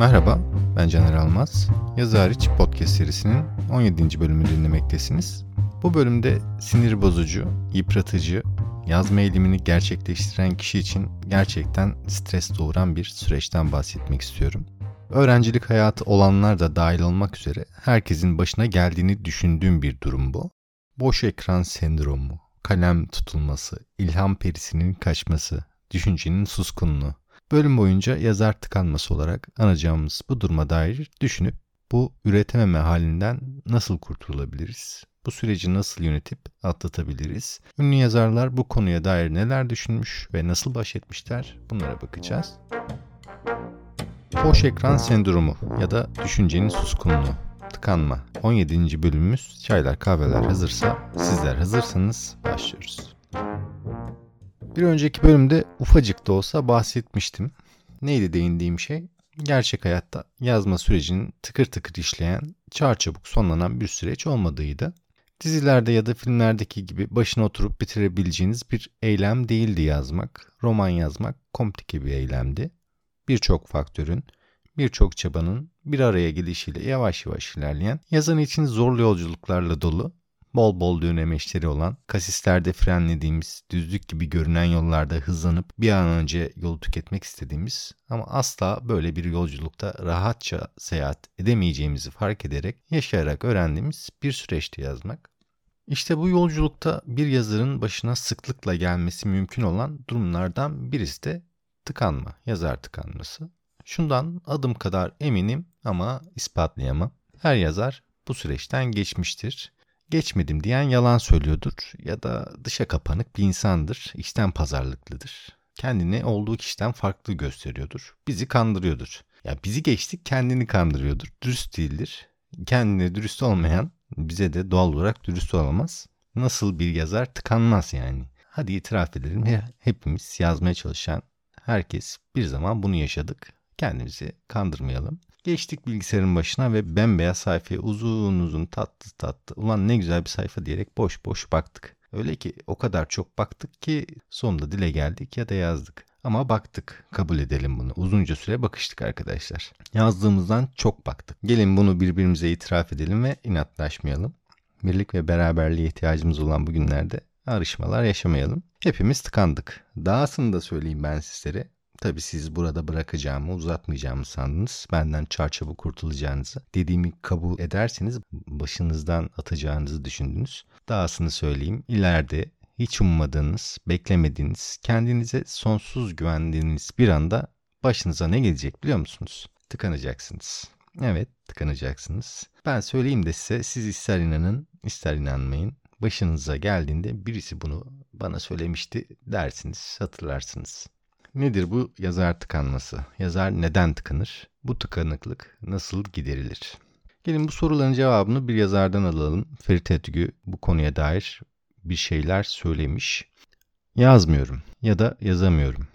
Merhaba, ben Caner Almaz. Yazı podcast serisinin 17. bölümünü dinlemektesiniz. Bu bölümde sinir bozucu, yıpratıcı, yazma eğilimini gerçekleştiren kişi için gerçekten stres doğuran bir süreçten bahsetmek istiyorum. Öğrencilik hayatı olanlar da dahil olmak üzere herkesin başına geldiğini düşündüğüm bir durum bu. Boş ekran sendromu, kalem tutulması, ilham perisinin kaçması, düşüncenin suskunluğu. Bölüm boyunca yazar tıkanması olarak anacağımız bu duruma dair düşünüp bu üretememe halinden nasıl kurtulabiliriz? Bu süreci nasıl yönetip atlatabiliriz? Ünlü yazarlar bu konuya dair neler düşünmüş ve nasıl baş etmişler? Bunlara bakacağız. Boş ekran sendromu ya da düşüncenin suskunluğu, tıkanma. 17. bölümümüz çaylar kahveler hazırsa sizler hazırsanız başlıyoruz. Bir önceki bölümde ufacık da olsa bahsetmiştim. Neydi değindiğim şey? Gerçek hayatta yazma sürecinin tıkır tıkır işleyen, çarçabuk sonlanan bir süreç olmadığıydı. Dizilerde ya da filmlerdeki gibi başına oturup bitirebileceğiniz bir eylem değildi yazmak. Roman yazmak komplike bir eylemdi. Birçok faktörün, birçok çabanın bir araya gelişiyle yavaş yavaş ilerleyen, yazan için zorlu yolculuklarla dolu, bol bol dönemeçleri olan, kasislerde frenlediğimiz, düzlük gibi görünen yollarda hızlanıp bir an önce yolu tüketmek istediğimiz ama asla böyle bir yolculukta rahatça seyahat edemeyeceğimizi fark ederek yaşayarak öğrendiğimiz bir süreçti yazmak. İşte bu yolculukta bir yazarın başına sıklıkla gelmesi mümkün olan durumlardan birisi de tıkanma, yazar tıkanması. Şundan adım kadar eminim ama ispatlayamam. Her yazar bu süreçten geçmiştir. Geçmedim diyen yalan söylüyordur ya da dışa kapanık bir insandır, içten pazarlıklıdır. Kendini olduğu kişiden farklı gösteriyordur. Bizi kandırıyordur. Ya bizi geçtik kendini kandırıyordur. Dürüst değildir. Kendine dürüst olmayan bize de doğal olarak dürüst olamaz. Nasıl bir yazar tıkanmaz yani. Hadi itiraf edelim hepimiz yazmaya çalışan herkes bir zaman bunu yaşadık. Kendimizi kandırmayalım. Geçtik bilgisayarın başına ve bembeyaz sayfaya uzun uzun tatlı tatlı ulan ne güzel bir sayfa diyerek boş boş baktık. Öyle ki o kadar çok baktık ki sonunda dile geldik ya da yazdık. Ama baktık kabul edelim bunu. Uzunca süre bakıştık arkadaşlar. Yazdığımızdan çok baktık. Gelin bunu birbirimize itiraf edelim ve inatlaşmayalım. Birlik ve beraberliğe ihtiyacımız olan bu günlerde arışmalar yaşamayalım. Hepimiz tıkandık. Dahasını da söyleyeyim ben sizlere. Tabii siz burada bırakacağımı, uzatmayacağımı sandınız. Benden çarçabuk kurtulacağınızı. Dediğimi kabul ederseniz başınızdan atacağınızı düşündünüz. Dahasını söyleyeyim. İleride hiç ummadığınız, beklemediğiniz, kendinize sonsuz güvendiğiniz bir anda başınıza ne gelecek biliyor musunuz? Tıkanacaksınız. Evet, tıkanacaksınız. Ben söyleyeyim de size siz ister inanın, ister inanmayın. Başınıza geldiğinde birisi bunu bana söylemişti dersiniz, hatırlarsınız. Nedir bu yazar tıkanması? Yazar neden tıkanır? Bu tıkanıklık nasıl giderilir? Gelin bu soruların cevabını bir yazardan alalım. Ferit Etgü bu konuya dair bir şeyler söylemiş. Yazmıyorum ya da yazamıyorum.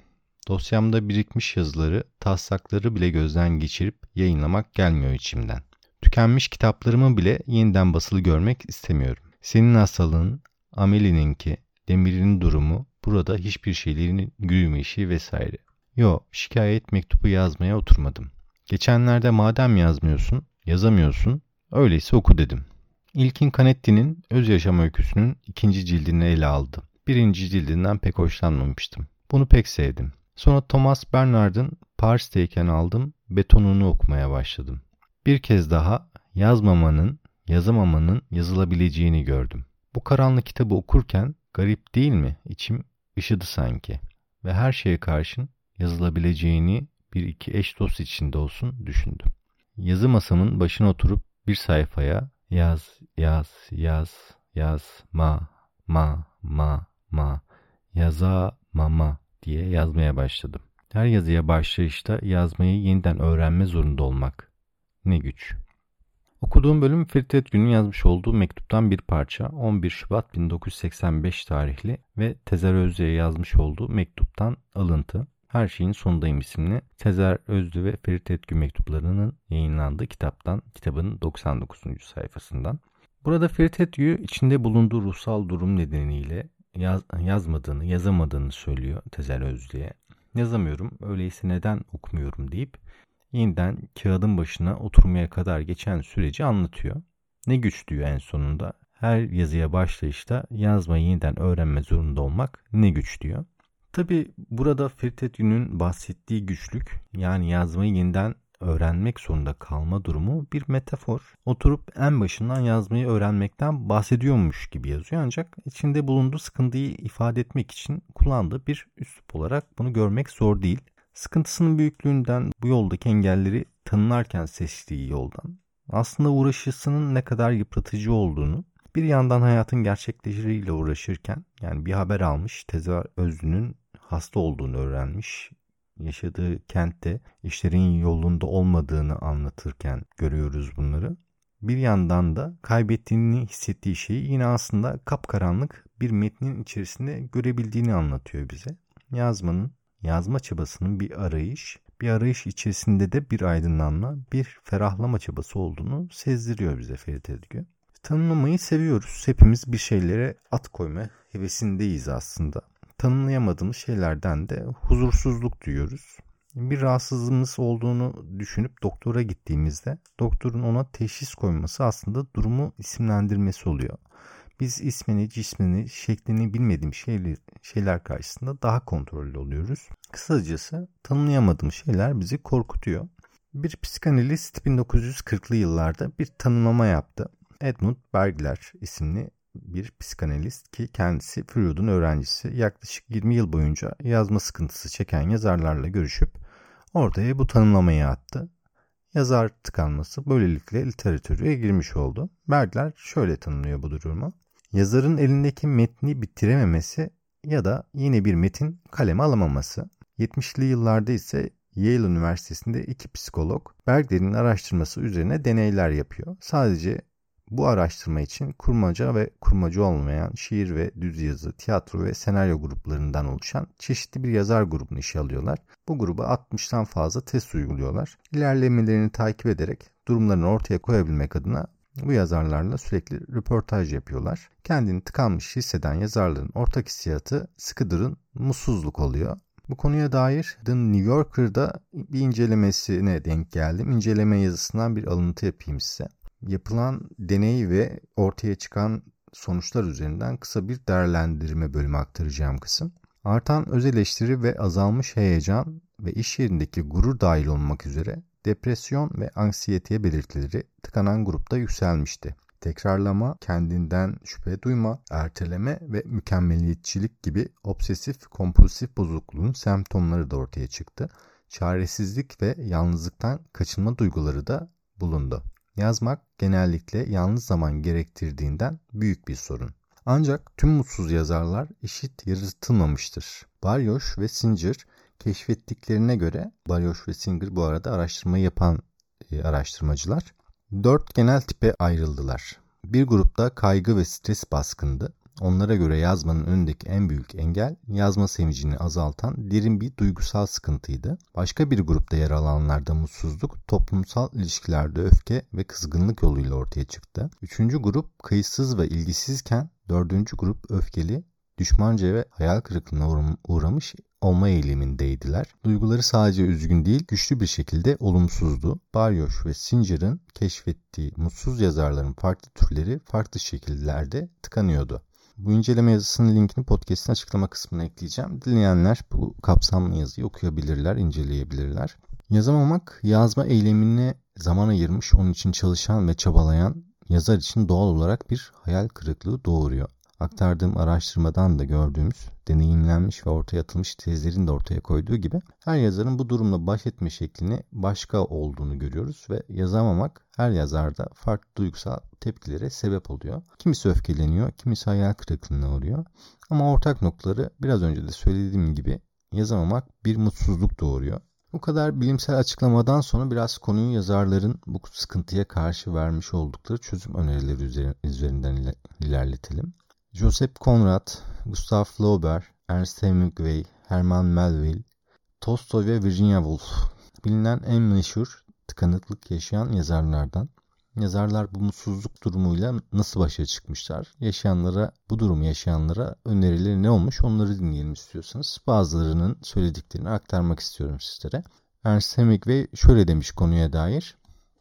Dosyamda birikmiş yazıları, taslakları bile gözden geçirip yayınlamak gelmiyor içimden. Tükenmiş kitaplarımı bile yeniden basılı görmek istemiyorum. Senin hastalığın, Amelie'ninki, Demir'in durumu, burada hiçbir şeylerin büyümeyişi vesaire. Yo, şikayet mektubu yazmaya oturmadım. Geçenlerde madem yazmıyorsun, yazamıyorsun, öyleyse oku dedim. İlkin Canetti'nin Öz Yaşam Öyküsü'nün ikinci cildini ele aldı. Birinci cildinden pek hoşlanmamıştım. Bunu pek sevdim. Sonra Thomas Bernard'ın Paris'teyken aldım, betonunu okumaya başladım. Bir kez daha yazmamanın, yazamamanın yazılabileceğini gördüm. Bu karanlık kitabı okurken garip değil mi? İçim ışıdı sanki. Ve her şeye karşın yazılabileceğini bir iki eş dost içinde olsun düşündüm. Yazı masamın başına oturup bir sayfaya yaz, yaz, yaz, yaz, ma, ma, ma, ma, yaza, mama diye yazmaya başladım. Her yazıya başlayışta yazmayı yeniden öğrenme zorunda olmak. Ne güç. Okuduğum bölüm Ferit Etgün'ün yazmış olduğu mektuptan bir parça 11 Şubat 1985 tarihli ve Tezer Özlü'ye yazmış olduğu mektuptan alıntı. Her şeyin sonundayım isimli Tezer Özlü ve Ferit Etgün mektuplarının yayınlandığı kitaptan, kitabın 99. sayfasından. Burada Ferit Etgü içinde bulunduğu ruhsal durum nedeniyle yaz, yazmadığını, yazamadığını söylüyor Tezer Özlü'ye. Yazamıyorum, öyleyse neden okumuyorum deyip yeniden kağıdın başına oturmaya kadar geçen süreci anlatıyor. Ne güç diyor en sonunda. Her yazıya başlayışta yazmayı yeniden öğrenme zorunda olmak ne güç diyor. Tabi burada Ferit Etgün'ün bahsettiği güçlük yani yazmayı yeniden öğrenmek zorunda kalma durumu bir metafor. Oturup en başından yazmayı öğrenmekten bahsediyormuş gibi yazıyor ancak içinde bulunduğu sıkıntıyı ifade etmek için kullandığı bir üslup olarak bunu görmek zor değil. Sıkıntısının büyüklüğünden bu yoldaki engelleri tanınarken seçtiği yoldan aslında uğraşısının ne kadar yıpratıcı olduğunu bir yandan hayatın gerçekleriyle uğraşırken yani bir haber almış Tezar Özlü'nün hasta olduğunu öğrenmiş yaşadığı kentte işlerin yolunda olmadığını anlatırken görüyoruz bunları. Bir yandan da kaybettiğini hissettiği şeyi yine aslında kapkaranlık bir metnin içerisinde görebildiğini anlatıyor bize. Yazmanın, yazma çabasının bir arayış, bir arayış içerisinde de bir aydınlanma, bir ferahlama çabası olduğunu sezdiriyor bize Ferit Edgü. Tanımlamayı seviyoruz. Hepimiz bir şeylere at koyma hevesindeyiz aslında tanımlayamadığımız şeylerden de huzursuzluk duyuyoruz. Bir rahatsızlığımız olduğunu düşünüp doktora gittiğimizde doktorun ona teşhis koyması aslında durumu isimlendirmesi oluyor. Biz ismini, cismini, şeklini bilmediğim şeyler, şeyler karşısında daha kontrollü oluyoruz. Kısacası tanımlayamadığım şeyler bizi korkutuyor. Bir psikanalist 1940'lı yıllarda bir tanımlama yaptı. Edmund Bergler isimli bir psikanalist ki kendisi Freud'un öğrencisi. Yaklaşık 20 yıl boyunca yazma sıkıntısı çeken yazarlarla görüşüp ortaya bu tanımlamayı attı. Yazar tıkanması böylelikle literatüre girmiş oldu. Bergler şöyle tanımlıyor bu durumu. Yazarın elindeki metni bitirememesi ya da yine bir metin kaleme alamaması. 70'li yıllarda ise Yale Üniversitesi'nde iki psikolog Bergler'in araştırması üzerine deneyler yapıyor. Sadece bu araştırma için kurmaca ve kurmacı olmayan şiir ve düz yazı, tiyatro ve senaryo gruplarından oluşan çeşitli bir yazar grubunu işe alıyorlar. Bu gruba 60'tan fazla test uyguluyorlar. İlerlemelerini takip ederek durumlarını ortaya koyabilmek adına bu yazarlarla sürekli röportaj yapıyorlar. Kendini tıkanmış hisseden yazarların ortak hissiyatı durun, mutsuzluk oluyor. Bu konuya dair The New Yorker'da bir incelemesine denk geldim. İnceleme yazısından bir alıntı yapayım size yapılan deney ve ortaya çıkan sonuçlar üzerinden kısa bir değerlendirme bölümü aktaracağım kısım. Artan öz eleştiri ve azalmış heyecan ve iş yerindeki gurur dahil olmak üzere depresyon ve anksiyeteye belirtileri tıkanan grupta yükselmişti. Tekrarlama, kendinden şüphe duyma, erteleme ve mükemmeliyetçilik gibi obsesif kompulsif bozukluğun semptomları da ortaya çıktı. Çaresizlik ve yalnızlıktan kaçınma duyguları da bulundu. Yazmak genellikle yalnız zaman gerektirdiğinden büyük bir sorun. Ancak tüm mutsuz yazarlar eşit yaratılmamıştır. Baryoş ve Singer keşfettiklerine göre Baryoş ve Singer bu arada araştırma yapan e, araştırmacılar dört genel tipe ayrıldılar. Bir grupta kaygı ve stres baskındı. Onlara göre yazmanın önündeki en büyük engel yazma sevincini azaltan derin bir duygusal sıkıntıydı. Başka bir grupta yer alanlarda mutsuzluk, toplumsal ilişkilerde öfke ve kızgınlık yoluyla ortaya çıktı. Üçüncü grup kayıtsız ve ilgisizken dördüncü grup öfkeli, düşmanca ve hayal kırıklığına uğramış olma eğilimindeydiler. Duyguları sadece üzgün değil, güçlü bir şekilde olumsuzdu. Baryoş ve Singer'ın keşfettiği mutsuz yazarların farklı türleri farklı şekillerde tıkanıyordu. Bu inceleme yazısının linkini podcast'in açıklama kısmına ekleyeceğim. Dileyenler bu kapsamlı yazıyı okuyabilirler, inceleyebilirler. Yazamamak, yazma eylemine zaman ayırmış, onun için çalışan ve çabalayan yazar için doğal olarak bir hayal kırıklığı doğuruyor aktardığım araştırmadan da gördüğümüz deneyimlenmiş ve ortaya atılmış tezlerin de ortaya koyduğu gibi her yazarın bu durumla baş etme şeklini başka olduğunu görüyoruz ve yazamamak her yazarda farklı duygusal tepkilere sebep oluyor. Kimisi öfkeleniyor, kimisi hayal kırıklığına uğruyor. Ama ortak noktaları biraz önce de söylediğim gibi yazamamak bir mutsuzluk doğuruyor. Bu kadar bilimsel açıklamadan sonra biraz konuyu yazarların bu sıkıntıya karşı vermiş oldukları çözüm önerileri üzerinden ilerletelim. Joseph Conrad, Gustav Flaubert, Ernest Hemingway, Herman Melville, Tolstoy ve Virginia Woolf bilinen en meşhur tıkanıklık yaşayan yazarlardan. Yazarlar bu mutsuzluk durumuyla nasıl başa çıkmışlar? Yaşayanlara, bu durumu yaşayanlara önerileri ne olmuş onları dinleyelim istiyorsanız. Bazılarının söylediklerini aktarmak istiyorum sizlere. Ernst Hemingway şöyle demiş konuya dair.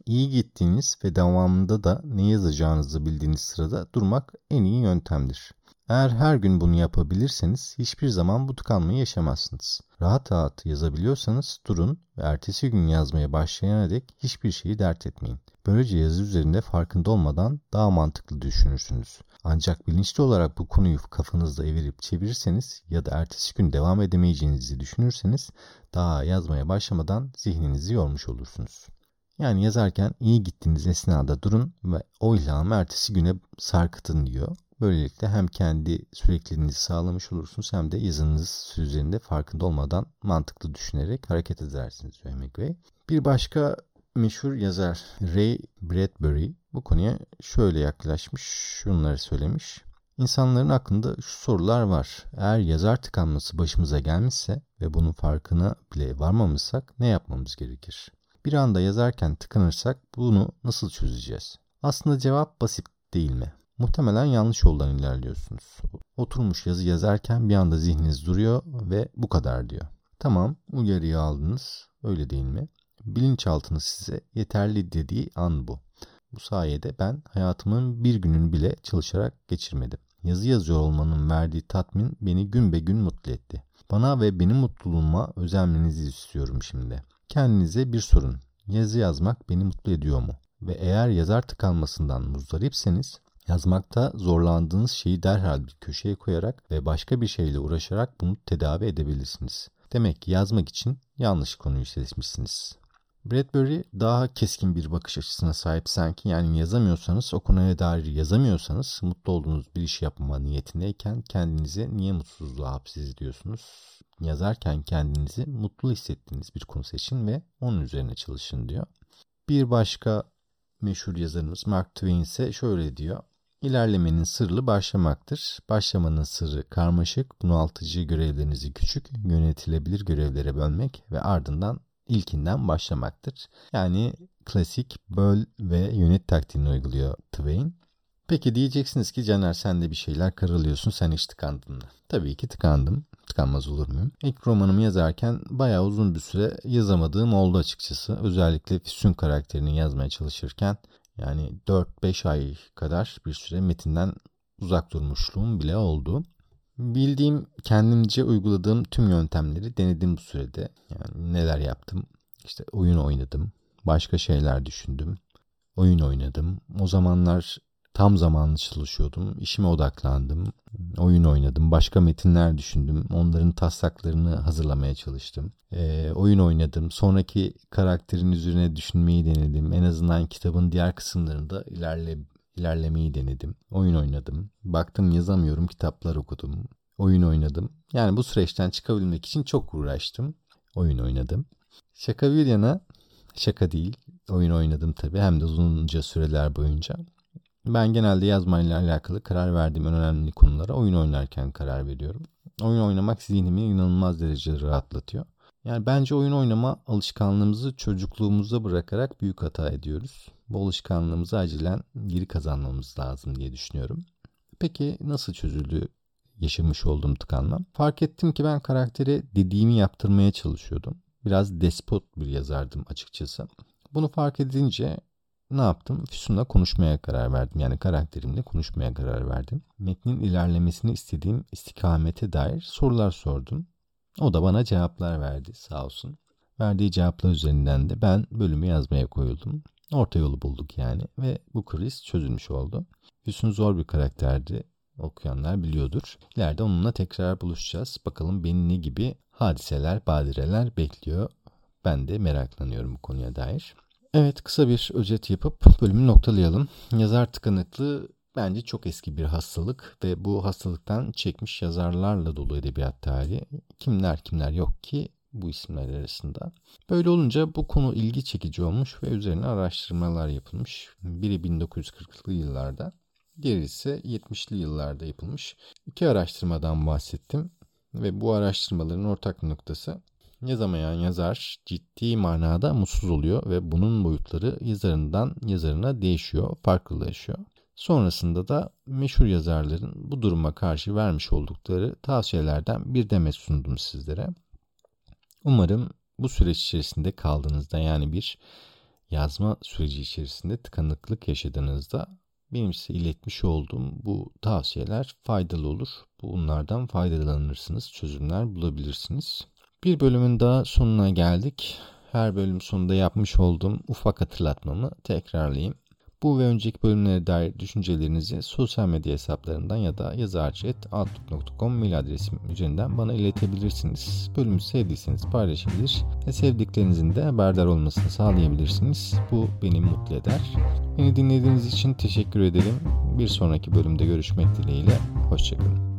İyi gittiğiniz ve devamında da ne yazacağınızı bildiğiniz sırada durmak en iyi yöntemdir. Eğer her gün bunu yapabilirseniz hiçbir zaman bu tıkanmayı yaşamazsınız. Rahat rahat yazabiliyorsanız durun ve ertesi gün yazmaya başlayana dek hiçbir şeyi dert etmeyin. Böylece yazı üzerinde farkında olmadan daha mantıklı düşünürsünüz. Ancak bilinçli olarak bu konuyu kafanızda evirip çevirirseniz ya da ertesi gün devam edemeyeceğinizi düşünürseniz daha yazmaya başlamadan zihninizi yormuş olursunuz. Yani yazarken iyi gittiğiniz esnada durun ve o ilhamı ertesi güne sarkıtın diyor. Böylelikle hem kendi sürekliliğinizi sağlamış olursunuz hem de yazınız üzerinde farkında olmadan mantıklı düşünerek hareket edersiniz diyor Hemingway. Bir başka meşhur yazar Ray Bradbury bu konuya şöyle yaklaşmış, şunları söylemiş. İnsanların aklında şu sorular var. Eğer yazar tıkanması başımıza gelmişse ve bunun farkına bile varmamışsak ne yapmamız gerekir? Bir anda yazarken tıkanırsak bunu nasıl çözeceğiz? Aslında cevap basit değil mi? Muhtemelen yanlış yoldan ilerliyorsunuz. Oturmuş yazı yazarken bir anda zihniniz duruyor ve bu kadar diyor. Tamam uyarıyı aldınız öyle değil mi? Bilinçaltınız size yeterli dediği an bu. Bu sayede ben hayatımın bir gününü bile çalışarak geçirmedim. Yazı yazıyor olmanın verdiği tatmin beni gün be gün mutlu etti. Bana ve benim mutluluğuma özenmenizi istiyorum şimdi. Kendinize bir sorun. Yazı yazmak beni mutlu ediyor mu? Ve eğer yazar tıkanmasından muzdaripseniz yazmakta zorlandığınız şeyi derhal bir köşeye koyarak ve başka bir şeyle uğraşarak bunu tedavi edebilirsiniz. Demek ki yazmak için yanlış konuyu seçmişsiniz. Bradbury daha keskin bir bakış açısına sahip sanki yani yazamıyorsanız o konuya dair yazamıyorsanız mutlu olduğunuz bir iş yapma niyetindeyken kendinize niye mutsuzluğa hapsiz diyorsunuz? Yazarken kendinizi mutlu hissettiğiniz bir konu seçin ve onun üzerine çalışın diyor. Bir başka meşhur yazarımız Mark Twain ise şöyle diyor. İlerlemenin sırrı başlamaktır. Başlamanın sırrı karmaşık, bunaltıcı görevlerinizi küçük, yönetilebilir görevlere bölmek ve ardından ilkinden başlamaktır. Yani klasik böl ve yönet taktiğini uyguluyor Twain. Peki diyeceksiniz ki Caner sen de bir şeyler karalıyorsun sen hiç tıkandın mı? Tabii ki tıkandım. Tıkanmaz olur muyum? İlk romanımı yazarken bayağı uzun bir süre yazamadığım oldu açıkçası. Özellikle Füsun karakterini yazmaya çalışırken yani 4-5 ay kadar bir süre metinden uzak durmuşluğum bile oldu. Bildiğim, kendimce uyguladığım tüm yöntemleri denedim bu sürede. Yani neler yaptım? İşte oyun oynadım, başka şeyler düşündüm, oyun oynadım. O zamanlar tam zamanlı çalışıyordum, işime odaklandım, oyun oynadım, başka metinler düşündüm, onların taslaklarını hazırlamaya çalıştım. E, oyun oynadım, sonraki karakterin üzerine düşünmeyi denedim. En azından kitabın diğer kısımlarında ilerle ilerlemeyi denedim. Oyun oynadım. Baktım yazamıyorum kitaplar okudum. Oyun oynadım. Yani bu süreçten çıkabilmek için çok uğraştım. Oyun oynadım. Şaka bir yana şaka değil. Oyun oynadım tabii hem de uzunca süreler boyunca. Ben genelde yazmayla alakalı karar verdiğim en önemli konulara oyun oynarken karar veriyorum. Oyun oynamak zihnimi inanılmaz derecede rahatlatıyor. Yani bence oyun oynama alışkanlığımızı çocukluğumuzda bırakarak büyük hata ediyoruz. Bu alışkanlığımızı acilen geri kazanmamız lazım diye düşünüyorum. Peki nasıl çözüldü yaşamış olduğum tıkanma? Fark ettim ki ben karaktere dediğimi yaptırmaya çalışıyordum. Biraz despot bir yazardım açıkçası. Bunu fark edince ne yaptım? Füsun'la konuşmaya karar verdim. Yani karakterimle konuşmaya karar verdim. Metnin ilerlemesini istediğim istikamete dair sorular sordum. O da bana cevaplar verdi sağ olsun. Verdiği cevaplar üzerinden de ben bölümü yazmaya koyuldum. Orta yolu bulduk yani ve bu kriz çözülmüş oldu. Füsun zor bir karakterdi. Okuyanlar biliyordur. İleride onunla tekrar buluşacağız. Bakalım beni ne gibi hadiseler, badireler bekliyor. Ben de meraklanıyorum bu konuya dair. Evet kısa bir özet yapıp bölümü noktalayalım. Yazar tıkanıklığı bence çok eski bir hastalık ve bu hastalıktan çekmiş yazarlarla dolu edebiyat tarihi. Kimler kimler yok ki bu isimler arasında. Böyle olunca bu konu ilgi çekici olmuş ve üzerine araştırmalar yapılmış. Biri 1940'lı yıllarda, diğeri ise 70'li yıllarda yapılmış. İki araştırmadan bahsettim ve bu araştırmaların ortak noktası yazamayan yazar ciddi manada mutsuz oluyor ve bunun boyutları yazarından yazarına değişiyor, farklılaşıyor. Sonrasında da meşhur yazarların bu duruma karşı vermiş oldukları tavsiyelerden bir demet sundum sizlere. Umarım bu süreç içerisinde kaldığınızda yani bir yazma süreci içerisinde tıkanıklık yaşadığınızda benim size iletmiş olduğum bu tavsiyeler faydalı olur. Bunlardan faydalanırsınız, çözümler bulabilirsiniz. Bir bölümün daha sonuna geldik. Her bölüm sonunda yapmış olduğum ufak hatırlatmamı tekrarlayayım. Bu ve önceki bölümlere dair düşüncelerinizi sosyal medya hesaplarından ya da yazarcı.outlook.com mail adresim üzerinden bana iletebilirsiniz. Bölümü sevdiyseniz paylaşabilir ve sevdiklerinizin de haberdar olmasını sağlayabilirsiniz. Bu beni mutlu eder. Beni dinlediğiniz için teşekkür ederim. Bir sonraki bölümde görüşmek dileğiyle. Hoşçakalın.